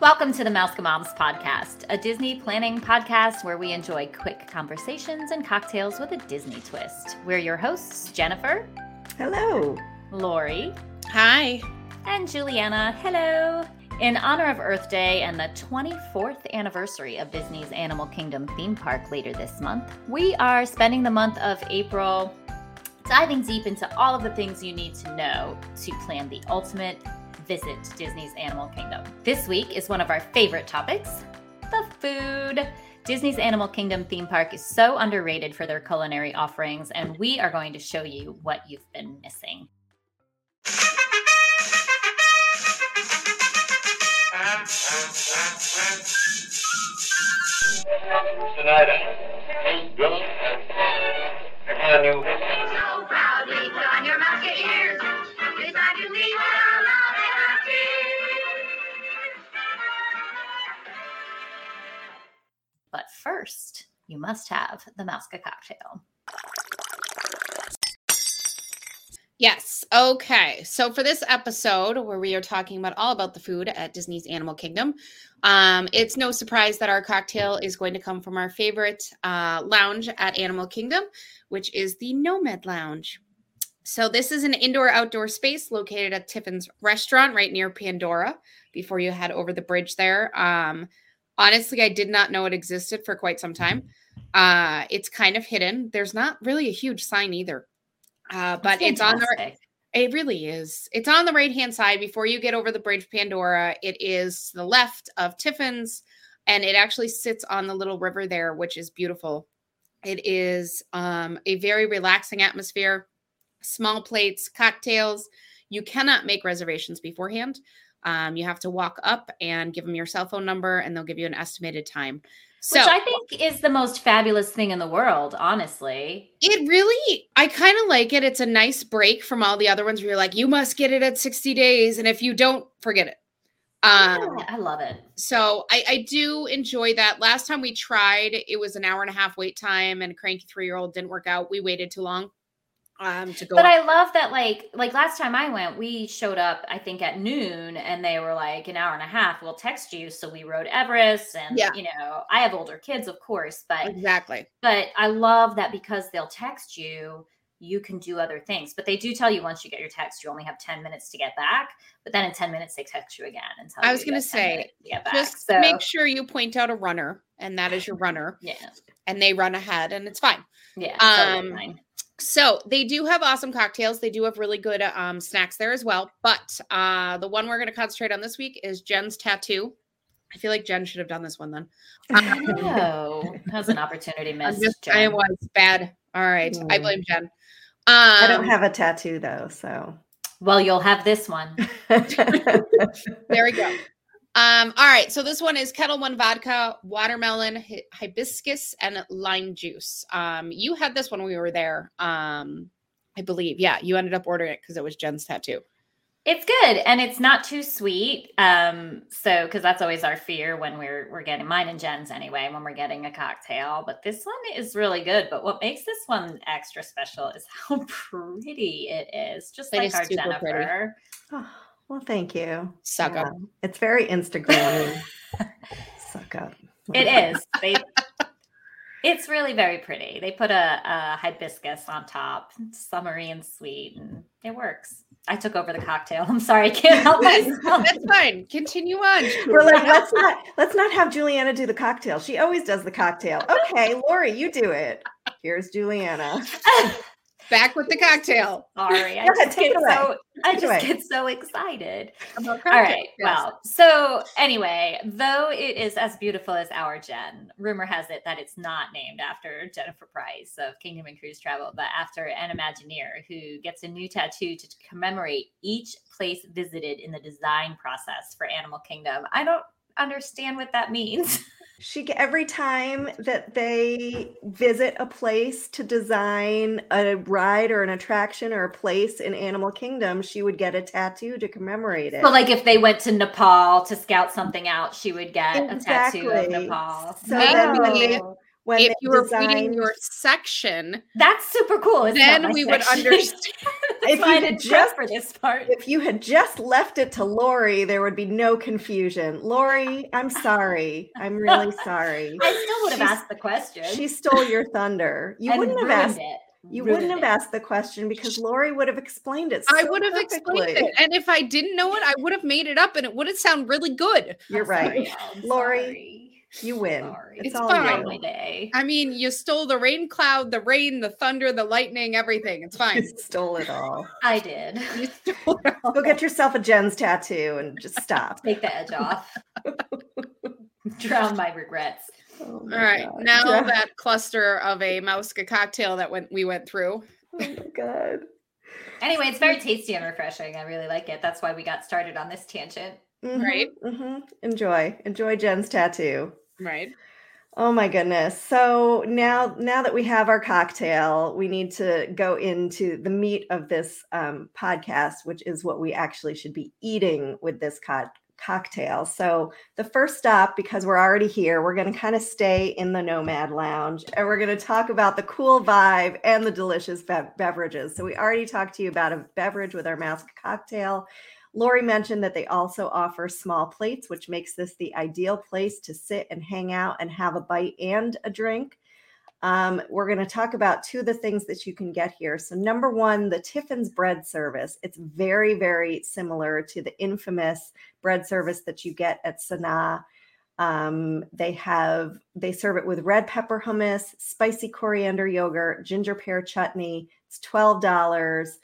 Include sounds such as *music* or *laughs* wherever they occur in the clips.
Welcome to the Mouska Moms podcast, a Disney planning podcast where we enjoy quick conversations and cocktails with a Disney twist. We're your hosts, Jennifer. Hello. Lori. Hi. And Juliana. Hello. In honor of Earth Day and the 24th anniversary of Disney's Animal Kingdom theme park later this month, we are spending the month of April diving deep into all of the things you need to know to plan the ultimate visit Disney's Animal Kingdom. This week is one of our favorite topics the food. Disney's Animal Kingdom theme park is so underrated for their culinary offerings, and we are going to show you what you've been missing. Snyder. Good. Can you? First, you must have the Mouska cocktail. Yes. Okay. So for this episode, where we are talking about all about the food at Disney's Animal Kingdom, um, it's no surprise that our cocktail is going to come from our favorite uh, lounge at Animal Kingdom, which is the Nomad Lounge. So this is an indoor-outdoor space located at Tiffin's Restaurant, right near Pandora. Before you head over the bridge there, um, honestly, I did not know it existed for quite some time. Uh, it's kind of hidden. There's not really a huge sign either. Uh, but it's on the it really is. It's on the right hand side before you get over the bridge of Pandora. It is to the left of Tiffin's, and it actually sits on the little river there, which is beautiful. It is um, a very relaxing atmosphere. Small plates, cocktails. You cannot make reservations beforehand. Um, you have to walk up and give them your cell phone number, and they'll give you an estimated time. So Which I think is the most fabulous thing in the world, honestly. It really, I kind of like it. It's a nice break from all the other ones where you're like, you must get it at 60 days. And if you don't, forget it. Um, Yeah, I love it. so I, I do enjoy that. Last time we tried, it was an hour and a half wait time, and a cranky three year old didn't work out. We waited too long um, to go. But on. I love that, like, like last time I went, we showed up, I think, at noon, and they were like an hour and a half. We'll text you. So we rode Everest, and Yeah. you know, I have older kids, of course, but exactly. but I love that because they'll text you, you can do other things. But they do tell you once you get your text, you only have ten minutes to get back. But then in ten minutes, they text you again and tell I was you gonna have 10 say, to back. Just so make sure you point out a runner, and that is your runner, *laughs* yeah, and they run ahead, and it's fine. yeah, totally Um, fine. So they do have awesome cocktails. They do have really good um, snacks there as well. But uh, the one we're going to concentrate on this week is Jen's tattoo. I feel like Jen should have done this one then. *laughs* I know. that was an opportunity I'm missed. just, I was bad. All right, I Mm. blame Jen. Um, I don't have a tattoo though, so. Well, you'll have this one. *laughs* there we go. Um, all right, so this one is Ketel One vodka, watermelon, hibiscus, and lime juice. Um, you had this one when we were there. Um, I believe. Yeah, you ended up ordering it because it was Jen's tattoo. It's good and it's not too sweet. Um, so because that's always our fear when we're we're getting mine and Jen's anyway, when we're getting a cocktail. But this one is really good. But what makes this one extra special is how *laughs* pretty it is. Just It like is our super pretty. Jennifer. Well, thank you. Suck up. Yeah. It's very Instagram. *laughs* Suck up. It is. They it's really very pretty. They put a, a hibiscus on top, It's summery and sweet, and it works. I took over the cocktail. I'm sorry, I can't help *laughs* myself. That's fine. Continue on. We're like, let's not let's not have Juliana do the cocktail. She always does the cocktail. Okay, Lori, you do it. Here's Juliana. *laughs* Back with the cocktail. Sorry, I Go just take get so I just away. get so excited. About All right. cocktails, yes. Well, so anyway, though it is as beautiful as our Jen, rumor has it that it's not named after Jennifer Price of Kingdom and Cruise Travel, but after an Imagineer who gets a new tattoo to commemorate each place visited in the design process for Animal Kingdom. I don't understand what that means. *laughs* She every time that they visit a place to design a ride or an attraction or a place in Animal Kingdom, she would get a tattoo to commemorate it. So, like, if they went to Nepal to scout something out, she would get a tattoo of Nepal. So then when they-. When if you were designed, reading your section, That's super cool. It's then we would *laughs* understand. If I you didn't just- for this part. if you had just left it to Lori, there would be no confusion. Lori, I'm sorry. I'm really *laughs* sorry. I still would have She's- asked the question. She stole your thunder. You wouldn't have asked. it. You Ruined wouldn't have it. asked the question because Lori would have explained it. I would have perfectly. explained it. And if I didn't know it, I would have made it up and it would have sound really good. You're I'm right. sorry, Lori. You win. Sorry. It's, It's all fine. you. my day. I mean, you stole the rain cloud, the rain, the thunder, the lightning, everything. It's fine. *laughs* You stole it all. I did. *laughs* You *laughs* stole it all. Go get yourself a Jen's tattoo and just stop. Take the edge off. Drown my regrets. Oh my right. God. Now Yeah. that cluster of a Mouska cocktail that went we went through. Oh my god. Anyway, it's very tasty and refreshing. I really like it. That's why we got started on this tangent. Right. hmm Enjoy. Enjoy Jen's tattoo. Right. Oh my goodness. So now now that we have our cocktail, we need to go into the meat of this um, podcast, which is what we actually should be eating with this co- cocktail. So the first stop, because we're already here, we're going to kind of stay in the Nomad Lounge and we're going to talk about the cool vibe and the delicious bev- beverages. So we already talked to you about a beverage with our mask cocktail. Lori mentioned that they also offer small plates, which makes this the ideal place to sit and hang out and have a bite and a drink. Um, we're going to talk about two of the things that you can get here. So, number one, the Tiffin's bread service. It's very, very similar to the infamous bread service that you get at Sanaa. Um, they have they serve it with red pepper hummus, spicy coriander yogurt, ginger pear chutney. It's twelve dollars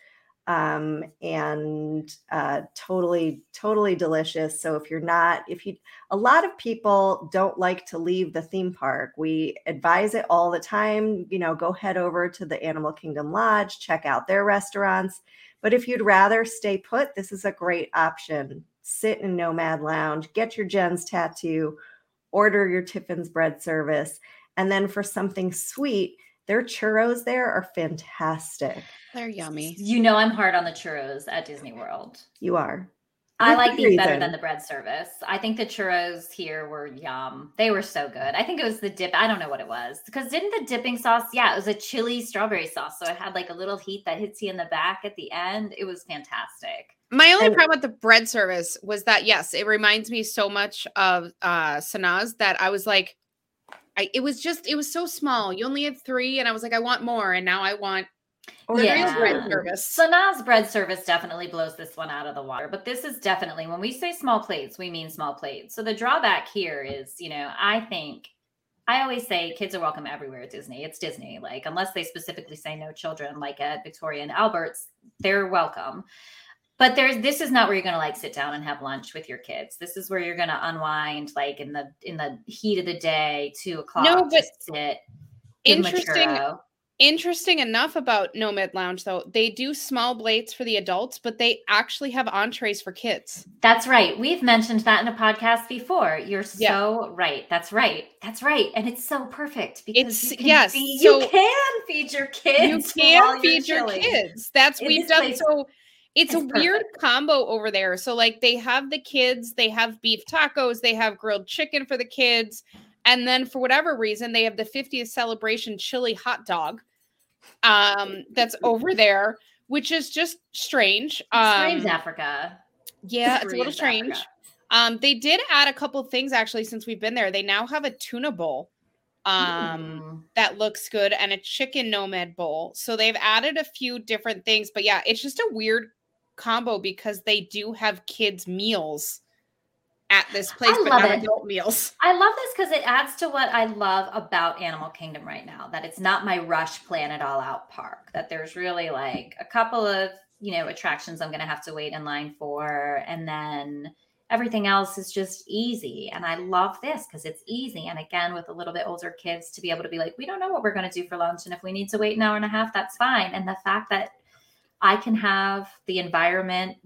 um and uh totally totally delicious. So if you're not if you a lot of people don't like to leave the theme park. We advise it all the time you know go head over to the animal kingdom lodge check out their restaurants. But if you'd rather stay put this is a great option. Sit in nomad lounge get your jen's tattoo order your tiffin's bread service and then for something sweet their churros there are fantastic They're yummy. You know I'm hard on the churros at Disney World. you are I like good these better than the bread service. I think the churros here were yum. They were so good. I think it was the dip. I don't know what it was. Because didn't the dipping sauce, yeah, it was a chili strawberry sauce. So it had like a little heat that hits you in the back at the end. It was fantastic. My only And- problem with the bread service was that yes, it reminds me so much of uh Sanaa's that I was like, I it was just it was so small. You only had three, and I was like, I want more, and now I want Or the real Yeah. bread service. Sanaa's bread service definitely blows this one out of the water. But this is definitely, when we say small plates, we mean small plates. So the drawback here is, you know, I think I always say kids are welcome everywhere at Disney. It's Disney. Like, unless they specifically say no children, like at Victoria and Albert's, they're welcome. But there's this is not where you're gonna like sit down and have lunch with your kids. This is where you're gonna unwind, like in the in the heat of the day, two o'clock. No, but just sit. give 'em a Interesting interesting enough about Nomad Lounge though, they do small plates for the adults, but they actually have entrees for kids. That's right. We've mentioned that in a podcast before. You're Yeah. so right. That's right. That's right. And it's so perfect because It's- you can yes, feed, so you can feed your kids. you *laughs* can feed your kids. That's In we've done place, so it's a it's weird perfect. combo over there. So like they have the kids, they have beef tacos, they have grilled chicken for the kids, and then for whatever reason they have the 50th celebration chili hot dog um that's over there, which is just strange. Um Strange Africa. yeah, it's a little Strange strange. Africa. Um they did add a couple things actually since we've been there. They now have a tuna bowl. Um Mm. that looks good and a chicken nomad bowl. So they've added a few different things, but yeah, it's just a weird combo because they do have kids meals at this place, I but love not it. adult meals. *laughs* I love this because it adds to what I love about Animal Kingdom right now. That it's not my rush plan it all out park. That there's really like a couple of you know attractions I'm going to have to wait in line for, and then everything else is just easy. And I love this because it's easy. And again, with a little bit older kids, to be able to be like, we don't know what we're going to do for lunch, and if we need to wait an hour and a half, that's fine. And the fact that I can have the environment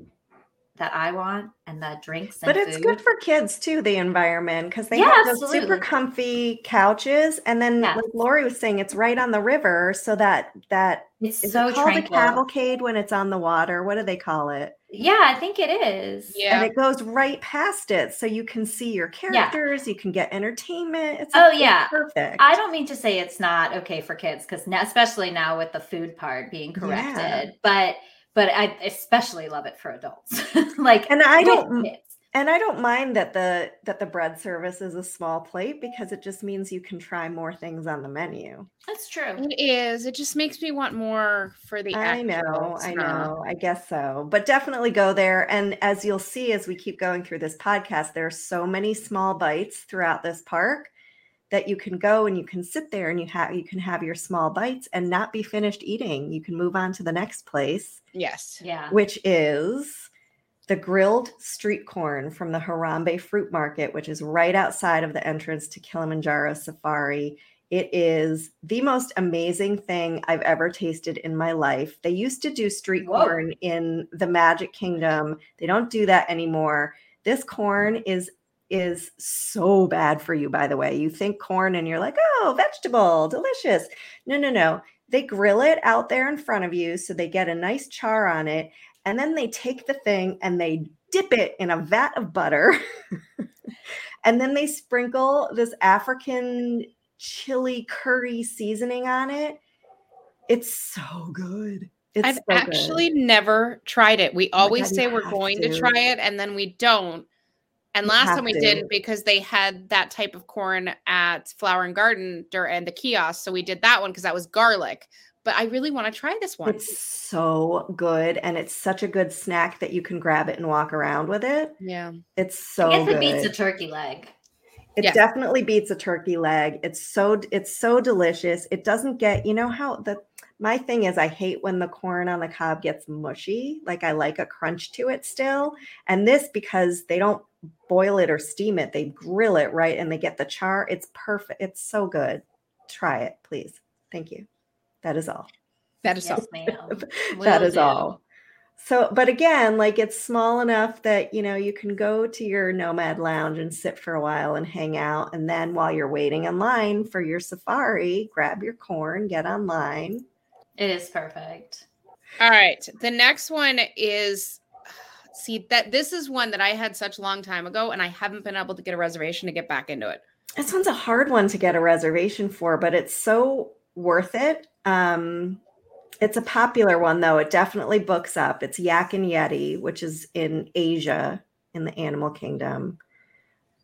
that I want and the drinks and But it's food. good for kids too, the environment, because they Yeah, have those super comfy couches. And then Yes. like Lori was saying, it's right on the river. So that that it's is so it called a cavalcade when it's on the water. What do they call it? Yeah, I think it is. Yeah. And it goes right past it. So you can see your characters, you can get entertainment. It's Oh, it's yeah. perfect. I don't mean to say it's not okay for kids because especially now with the food part being corrected, but but I especially love it for adults. *laughs* like And I don't- kids. And I don't mind that the that the bread service is a small plate because it just means you can try more things on the menu. That's true. It is. It just makes me want more for the I know, actual I know, I guess so. But definitely go there. And as you'll see as we keep going through this podcast, there are so many small bites throughout this park that you can go and you can sit there and you have you can have your small bites and not be finished eating. You can move on to the next place, Yes. Yeah. which is the grilled street corn from the Harambe Fruit Market, which is right outside of the entrance to Kilimanjaro Safari. It is the most amazing thing I've ever tasted in my life. They used to do street Whoa. corn in the Magic Kingdom. They don't do that anymore. This corn is is so bad for you by the way. You think corn and you're like, "Oh, vegetable, delicious." No, no, no. They grill it out there in front of you so they get a nice char on it and then they take the thing and they dip it in a vat of butter *laughs* and then they sprinkle this african chili curry seasoning on it it's so good it's I've so good. actually never tried it. We oh always God, say we're going to. to. try it and then we don't. And last time we to. didn't because they had that type of corn at Flower and Garden and the kiosk. So we did that one because that was garlic. But I really want to try this one. it's so good and it's such a good snack that you can grab it and walk around with it yeah. it's so I guess good it beats a turkey leg. It Yeah. definitely beats a turkey leg. It's so it's so delicious. It doesn't get, you know how the my thing is I hate when the corn on the cob gets mushy. Like I like a crunch to it still. And this because they don't boil it or steam it, they grill it right and they get the char. It's perfect. It's so good. Try it, please. Thank you. That is all. That is Yes, so. ma'am. *laughs* that do. all. So, but again, like it's small enough that you know you can go to your nomad lounge and sit for a while and hang out, and then while you're waiting in line for your safari, grab your corn, get online. It is perfect. All right. The next one is see that this is one that I had such a long time ago and I haven't been able to get a reservation to get back into it. This one's a hard one to get a reservation for, but it's so worth it. Um, it's a popular one though. It definitely books up. It's Yak and Yeti, which is in Asia in the animal kingdom.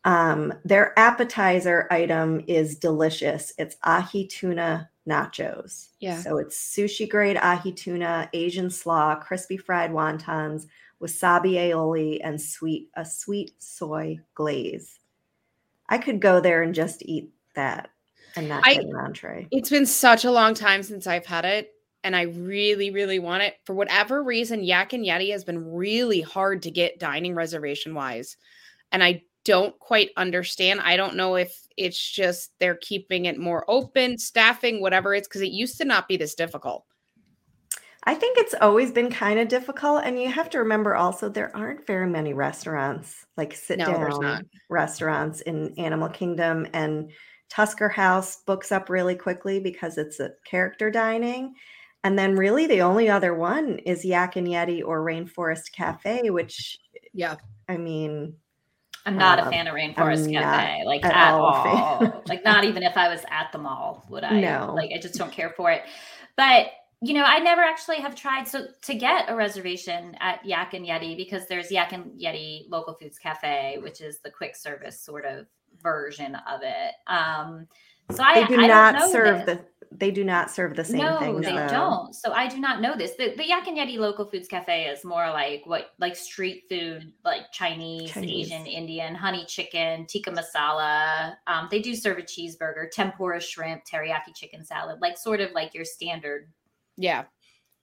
Um, their appetizer item is delicious. It's ahi tuna nachos. Yeah. So it's sushi grade ahi tuna, Asian slaw, crispy fried wontons, wasabi aioli, and sweet a sweet soy glaze. I could go there and just eat that and not I- get an entree. It's been such a long time since I've had it and I really really want it. For whatever reason Yak and Yeti has been really hard to get dining reservation wise. And I don't quite understand. I don't know if it's just they're keeping it more open, staffing, whatever it's because it used to not be this difficult. I think it's always been kind of difficult. And you have to remember also, there aren't very many restaurants, like sit down not. restaurants in Animal Kingdom. And Tusker House books up really quickly because it's a character dining. And then, really, the only other one is Yak and Yeti or Rainforest Cafe, which, Yeah. I mean, I'm not Um, a fan of Rainforest I'm Cafe, like at at, all all. like not *laughs* even if I was at the mall would I. No. Like I just don't care for it. But you know, I never actually have tried so to get a reservation at Yak and Yeti because there's Yak and Yeti Local Foods Cafe, which is the quick service sort of version of it. Um, so I they do I don't not know serve this. the they do not serve the same thing. no, things. they though. don't. So I do not know this. The, the Yak and Yeti Local Foods Cafe is more like what, like street food, like Chinese, Chinese. Asian, Indian, honey chicken, tikka masala. Um, they do serve a cheeseburger, tempura shrimp, teriyaki chicken salad, like sort of like your standard, Yeah.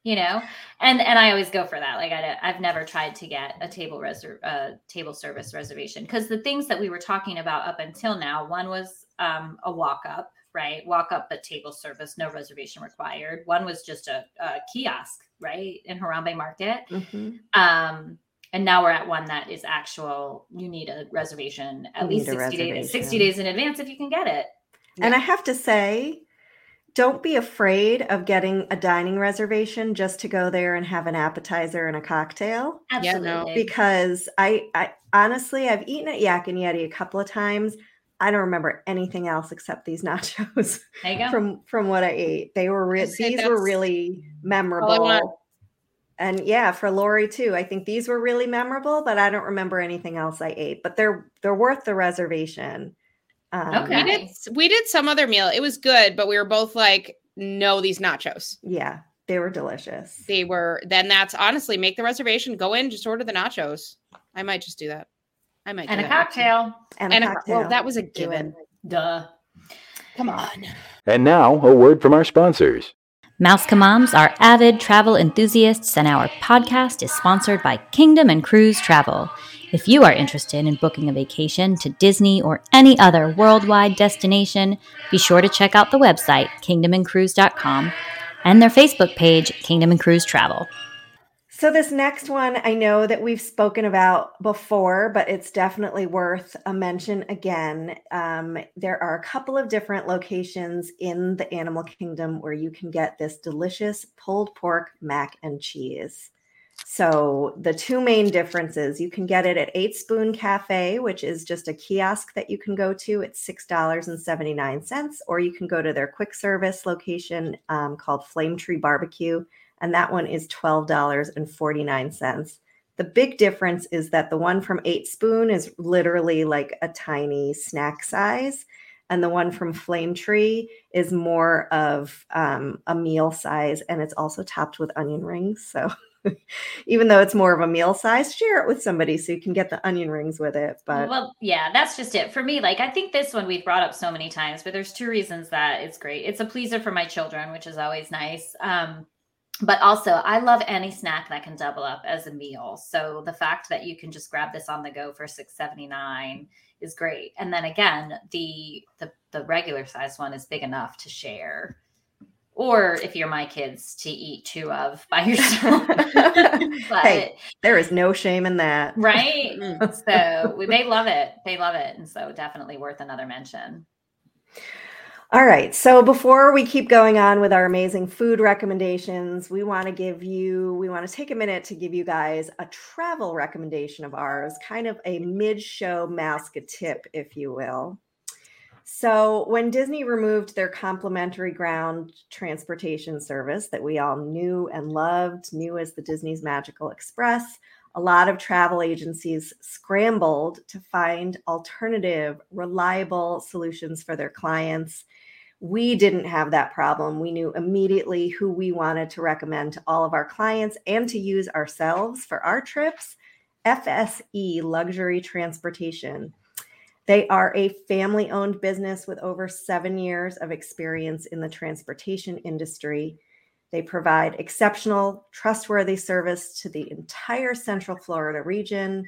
you know. And and I always go for that. Like I, I've never tried to get a table reser- uh, table service reservation because the things that we were talking about up until now, one was um, a walk up right? Walk up at table service, no reservation required. One was just a, a kiosk, right, in Harambe Market. Mhm. Um, And now we're at one that is actual. You need a reservation at You least need a 60 days, 60 days in advance if you can get it. And I have to say, don't be afraid of getting a dining reservation just to go there and have an appetizer and a cocktail. Yeah, no. Absolutely. Because I, I honestly, I've eaten at Yak and Yeti a couple of times. I don't remember anything else except these *laughs* nachos there you go. from from what I ate. They were re- these were really memorable. And yeah, for Lori too. I think these were really memorable, but I don't remember anything else I ate. But they're they're worth the reservation. Um, Okay. We did we did some other meal. It was good, but we were both like, no, these nachos. Yeah, they were delicious. They were then that's honestly make the reservation, go in, just order the nachos. I might just do that. I might do and a that. cocktail. and, And a a, cocktail. well, that was a given. Duh. Come on. And now, a word from our sponsors. Mouse Moms are avid travel enthusiasts, and our podcast is sponsored by Kingdom and Cruise Travel. If you are interested in booking a vacation to Disney or any other worldwide destination, be sure to check out the website, kingdomandcruise.com, and their Facebook page, Kingdom and Cruise Travel. So this next one I know that we've spoken about before, but it's definitely worth a mention again. Um, there are a couple of different locations in the animal kingdom where you can get this delicious pulled pork mac and cheese. So the two main differences, you can get it at Eight Spoon Cafe, which is just a kiosk that you can go to. It's six dollars and seventy nine cents, or you can go to their quick service location um, called Flame Tree Barbecue and that one is $12.49. The big difference is that the one from Eight Spoon is literally like a tiny snack size, and the one from Flame Tree is more of um, a meal size, and it's also topped with onion rings. So *laughs* *laughs* even though it's more of a meal size, share it with somebody so you can get the onion rings with it. But well, yeah, that's just it for me. Like, I think this one we've brought up so many times, but there's two reasons that it's great. It's a pleaser for my children, which is always nice. Um, but also, I love any snack that can double up as a meal. So the fact that you can just grab this on the go for six seventy nine is great. And then again, the the the regular size one is big enough to share, or if you're my kids, to eat two of by *laughs* yourself. *laughs* but hey, there is no shame in that. right *laughs* Mm. so we- they love it they love it and so definitely worth another mention All right. So before we keep going on with our amazing food recommendations, we want to give you, we want to take a minute to give you guys a travel recommendation of ours, kind of a mid show mask tip, if you will. So when Disney removed their complimentary ground transportation service that we all knew and loved, knew as the Disney's Magical Express, a lot of travel agencies scrambled to find alternative, reliable solutions for their clients. We didn't have that problem. We knew immediately who we wanted to recommend to all of our clients and to use ourselves for our trips FSE Luxury Transportation. They are a family owned business with over seven years of experience in the transportation industry. They provide exceptional, trustworthy service to the entire Central Florida region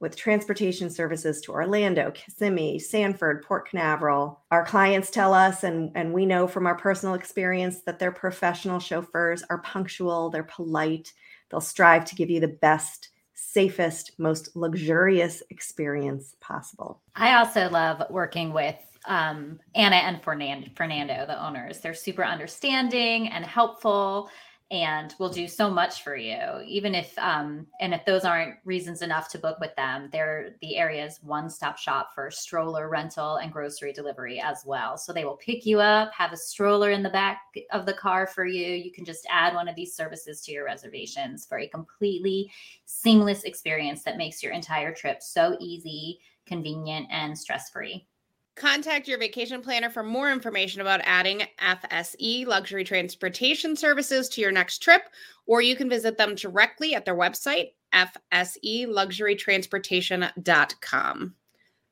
with transportation services to Orlando, Kissimmee, Sanford, Port Canaveral. Our clients tell us, and, and we know from our personal experience, that their professional chauffeurs are punctual, they're polite, they'll strive to give you the best, safest, most luxurious experience possible. i also love working with um, anna and fernando, fernando the owners they're super understanding and helpful and will do so much for you. Even if um, and if those aren't reasons enough to book with them they're the area's one-stop shop for stroller rental and grocery delivery as well. So they will pick you up have a stroller in the back of the car for you. You can just add one of these services to your reservations for a completely seamless experience that makes your entire trip so easy convenient and stress-free Contact your vacation planner for more information about adding FSE luxury transportation services to your next trip, or you can visit them directly at their website, fseluxurytransportation.com.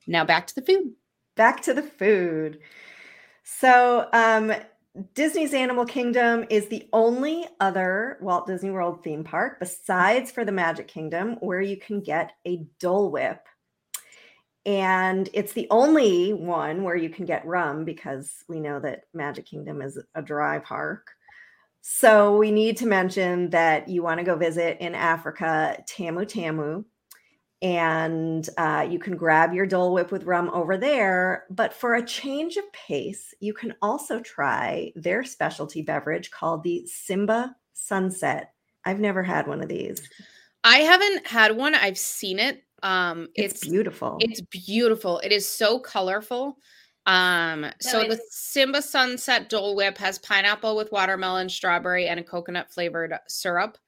Now back to the food. back to the food. So, um, Disney's Animal Kingdom is the only other Walt Disney World theme park besides for the Magic Kingdom where you can get a Dole Whip. And it's the only one where you can get rum because we know that Magic Kingdom is a dry park. So we need to mention that you want to go visit in Africa, Tamu Tamu, and uh, you can grab your Dole Whip with rum over there. But for a change of pace, you can also try their specialty beverage called the Simba Sunset. I've never had one of these. I haven't had one. I've seen it. Um, It's, it's beautiful. It's beautiful. It is so colorful. Um, So so the Simba Sunset Dole Whip has pineapple with watermelon, strawberry, and a coconut flavored syrup.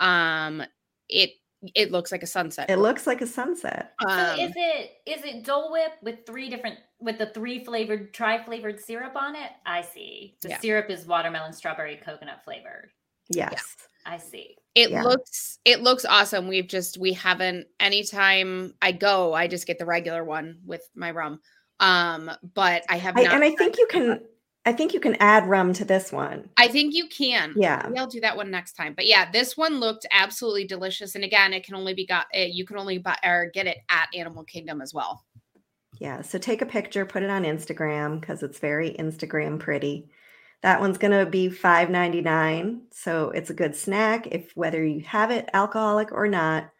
Um, it it looks like a sunset. it looks like a sunset. So Um, is it is it Dole Whip with three different with the three flavored tri flavored syrup on it? I see. The Yeah. syrup is watermelon, strawberry, coconut flavored. Yes. I see. it yeah. looks it looks awesome. We've just we haven't anytime I go, I just get the regular one with my rum. Um, but I have I, and I think you can I think you can add rum to this one. I think you can. Yeah. Maybe I'll do that one next time. But yeah, this one looked absolutely delicious. And again, it can only be got. Uh, you can only buy or get it at Animal Kingdom as well. Yeah. So take a picture, put it on Instagram because it's very Instagram pretty. That one's gonna be $5.99. So it's a good snack if whether you have it alcoholic or not.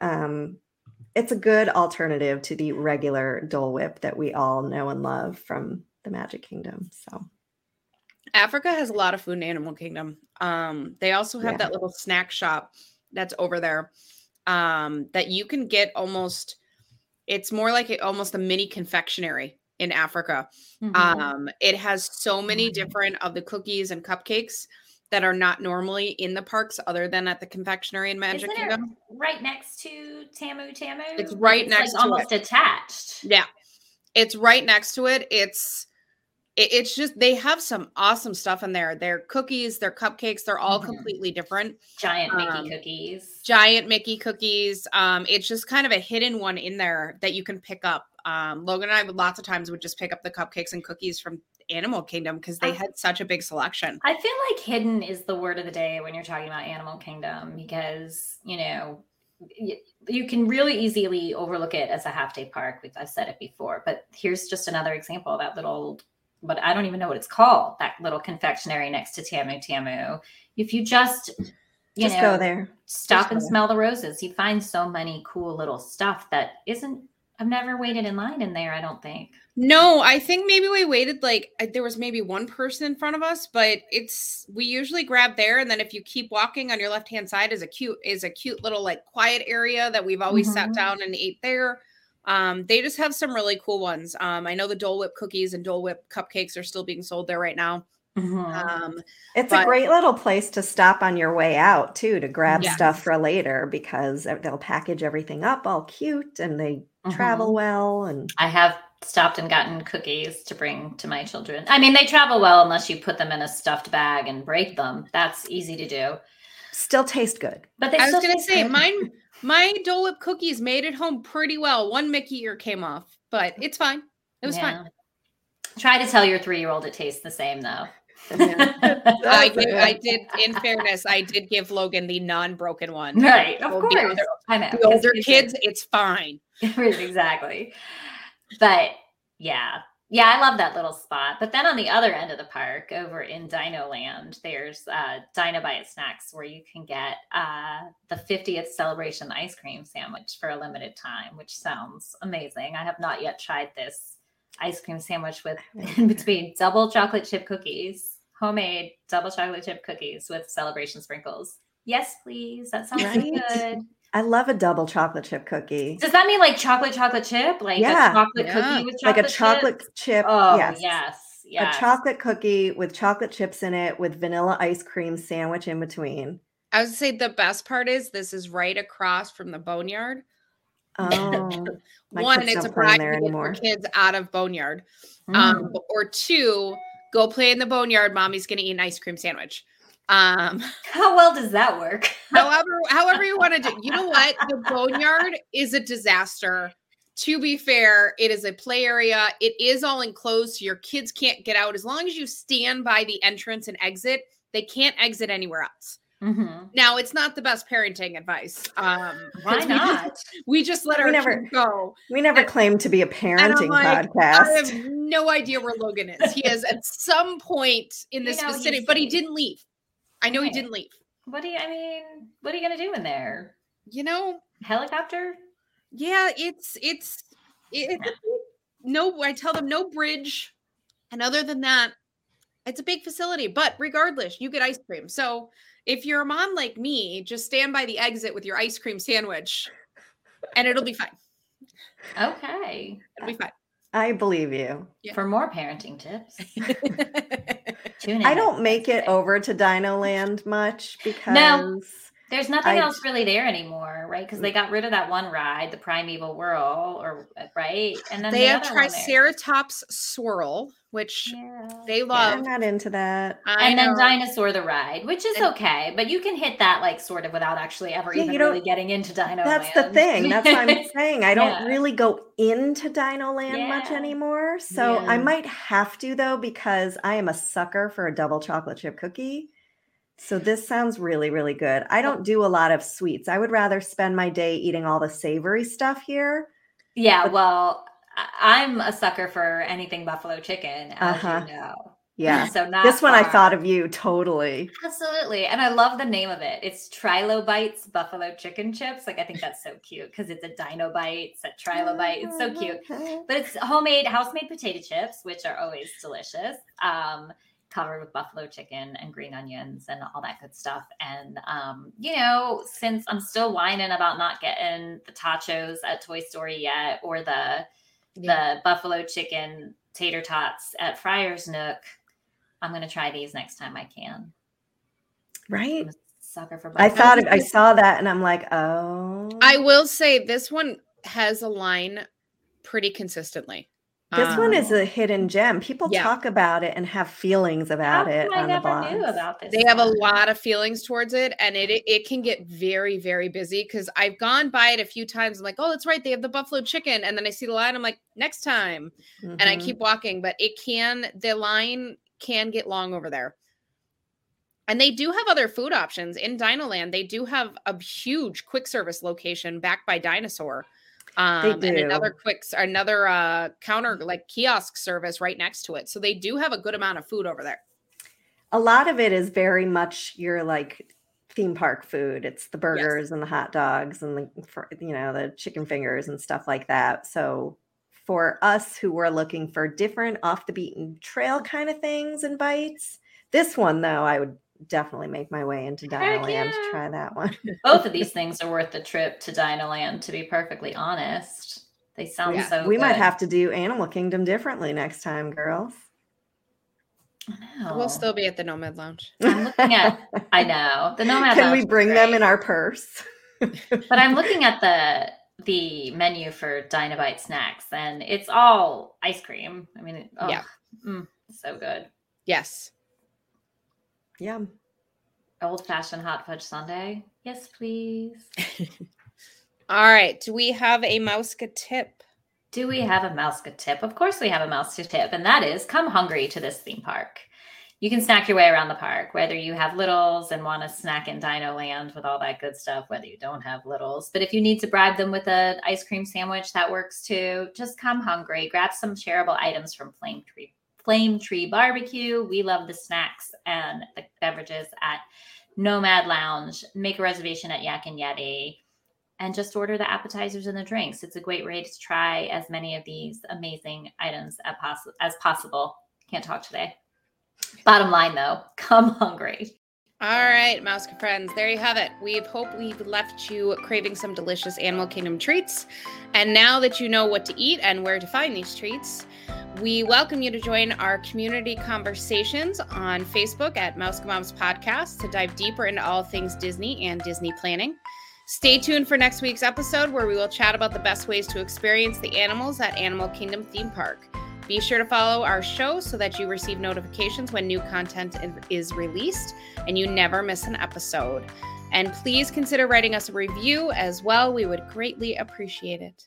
Um, it's a good alternative to the regular Dole Whip that we all know and love from the Magic Kingdom. So Africa has a lot of food in Animal Kingdom. Um, they also have Yeah. that little snack shop that's over there. Um, that you can get almost. It's more like almost a mini confectionery in Africa. Mhm. Um, it has so many different of the cookies and cupcakes that are not normally in the parks other than at the confectionery in Magic Isn't Kingdom. right next to Tamu Tamu? It's right next like to almost it. attached. Yeah. It's right next to it. It's it, it's just they have some awesome stuff in there. Their cookies, their cupcakes, they're all Mhm. completely different. Giant Mickey Um, cookies. Giant Mickey cookies. Um, it's just kind of a hidden one in there that you can pick up. Um, Logan and I would lots of times would just pick up the cupcakes and cookies from Animal Kingdom because they I- had such a big selection. I feel like hidden is the word of the day when you're talking about Animal Kingdom because, you know, you can really easily overlook it as a half day park. We've, I've said it before, but here's just another example that little, but I don't even know what it's called, that little confectionery next to Tamu Tamu. If you just, you just know, go there. stop Just and go. smell the roses, you find so many cool little stuff that isn't, I've never waited in line in there, I don't think. No, I think maybe we waited like there was maybe one person in front of us, but it's we usually grab there, and then if you keep walking on your left hand side is a cute is a cute little like quiet area that we've always sat Mhm. down and ate there. Um, they just have some really cool ones. Um, I know the Dole Whip cookies and Dole Whip cupcakes are still being sold there right now. Um, It's But- a great little place to stop on your way out too to grab Yes. stuff for later because they'll package everything up all cute and they travel Mhm. well and I have stopped and gotten cookies to bring to my children. I mean, they travel well unless you put them in a stuffed bag and break them. That's easy to do. still taste good. But they I was gonna say good. mine my Dole Whip cookies made it home pretty well. One Mickey ear came off, but it's fine. It was fine. Try to tell your three year old it tastes the same though. *laughs* I did. I did. In fairness, I did give Logan the non-broken one. right, of Well, the course. other- I know. The 'cause older kids kids, it's fine. *laughs* exactly. But yeah. Yeah, I love that little spot. But then on the other end of the park, over in Dino Land, there's uh, Dino Bite Snacks where you can get uh, the 50th celebration ice cream sandwich for a limited time, which sounds amazing. I have not yet tried this ice cream sandwich with *laughs* in between double chocolate chip cookies, homemade double chocolate chip cookies with celebration sprinkles. Yes, please. That sounds Right? good. I love a double chocolate chip cookie. Does that mean like chocolate chocolate chip? Like Yeah. a chocolate Yeah. cookie with chocolate Like a chocolate chips? chip. Oh yes. yes. Yes. A chocolate cookie with chocolate chips in it with vanilla ice cream sandwich in between. I would say the best part is this is right across from the boneyard. Oh, *laughs* my One, kids it's a don't play in there variety for kids out of boneyard. Mm. Um, or two, go play in the boneyard. Mommy's gonna eat an ice cream sandwich. Um, *laughs* How well does that work? *laughs* however, however you want to do. You know what? The boneyard is a disaster. To be fair, it is a play area. It is all enclosed, your kids can't get out. As long as you stand by the entrance and exit, they can't exit anywhere else. Mhm. Now, it's not the best parenting advice. Um, Why 'cause we not? just, we just let We our never- go. We never claim to be a parenting like, I have no idea where Logan is. He is at some point in You this know, vicinity, but he didn't leave. I know he didn't leave. What do you? I mean, what are you gonna do in there? You know, Helicopter? yeah, it's it's it's no. I tell them no bridge, and other than that, it's a big facility. But regardless, you get ice cream. So if you're a mom like me, just stand by the exit with your ice cream sandwich, and it'll be fine. Okay. It'll be fine. I believe you. Yeah. For more parenting tips, *laughs* tune in. I don't make it over to Dino Land much because There's nothing I- else really there anymore, right? Because they got rid of that one ride, the Primeval Whirl, or uh, right, and then they the have other. Triceratops swirl, which Yeah. they Yeah, love. I'm not into that. I and then. Dinosaur the Ride, which is And- okay, but you can hit that like sort of without actually ever Yeah, even you don't- really getting into Dino. That's the thing. That's what I'm *laughs* saying. I don't Yeah. really go into Dino Land much anymore. So I might have to though, because I am a sucker for a double chocolate chip cookie. So this sounds really, really good. I don't do a lot of sweets. I would rather spend my day eating all the savory stuff here. yeah, But- well, I'm a sucker for anything buffalo chicken, as Uh-huh. you know. Yeah. *laughs* So not this one I thought of you totally. Absolutely. And I love the name of it. It's Trilobites Buffalo Chicken Chips. Like, I think that's so cute because it's a Dino Bites, a Trilobite. It's so cute. But it's homemade, house made potato chips, which are always delicious, um, covered with buffalo chicken and green onions and all that good stuff. And, um, you know, since I'm still whining about not getting the tachos at Toy Story yet or the, Yeah. the buffalo chicken tater tots at Friar's Nook, I'm going to try these next time I can. Right? I'm sucker for I thought I saw that and I'm like, oh. I will say this one has a line pretty consistently. This one is Um, a hidden gem. People yeah. talk about it and have feelings How about it come I on the never knew about this. they have a lot of feelings towards it and it it can get very very busy because i've gone by it a few times i'm like oh that's right they have the buffalo chicken and then i see the line i'm like next time and i Mhm. keep walking but it can the line can get long over there and they do have other food options in Dinoland. They do have a huge quick service location backed by Dinosaur. Um, and another quick, another uh, counter like kiosk service right next to it. So they do have a good amount of food over there. a lot of it is very much your like theme park food. It's the burgers and the hot dogs and the you know the chicken fingers and stuff like that. So for us who were looking for different off the beaten trail kind of things and bites, this one though I would definitely make my way into Heck Dinoland yeah. to try that one. *laughs* Both of these *laughs* things are worth the trip to Dinoland, to be perfectly honest. They sound Yeah, so we might have to do Animal Kingdom differently next time, girls. I know. We'll still be at the Nomad Lounge. I'm looking at *laughs* I know. The Nomad Can Lounge we bring them in our purse? But I'm looking at the the menu for Dinobite snacks and it's all ice cream. I mean, oh, Yeah. mm, so good. Yes. Yeah. Old fashioned hot fudge sundae. Yes, please. *laughs* All right. Do we have a Mouska tip? Do we have a Mouska tip? Of course, we have a Mouska tip, and that is come hungry to this theme park. You can snack your way around the park, whether you have littles and want to snack in Dino Land with all that good stuff, whether you don't have littles. But if you need to bribe them with an ice cream sandwich, that works too. Just come hungry. Grab some shareable items from Flame Tree, Flame Tree Barbecue. We love the snacks and the beverages at Nomad Lounge. Make a reservation at Yak and Yeti and just order the appetizers and the drinks. It's a great way to try as many of these amazing items as, as possible. Can't talk today. Bottom line though, *laughs* come hungry. All right, Mouska friends, there you have it. We hope we've left you craving some delicious Animal Kingdom treats. And now that you know what to eat and where to find these treats, we welcome you to join our community conversations on Facebook at Mouska Moms Podcast to dive deeper into all things Disney and Disney planning. Stay tuned for next week's episode where we will chat about the best ways to experience the animals at Animal Kingdom Theme Park. Be sure to follow our show so that you receive notifications when new content is released and you never miss an episode. And please consider writing us a review as well. We would greatly appreciate it.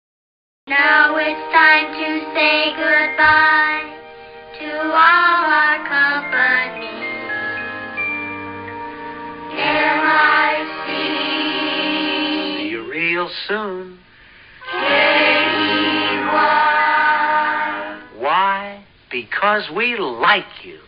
Now it's time to say goodbye to all our company. M-I-C. See you real soon. K-E-Y because we like you.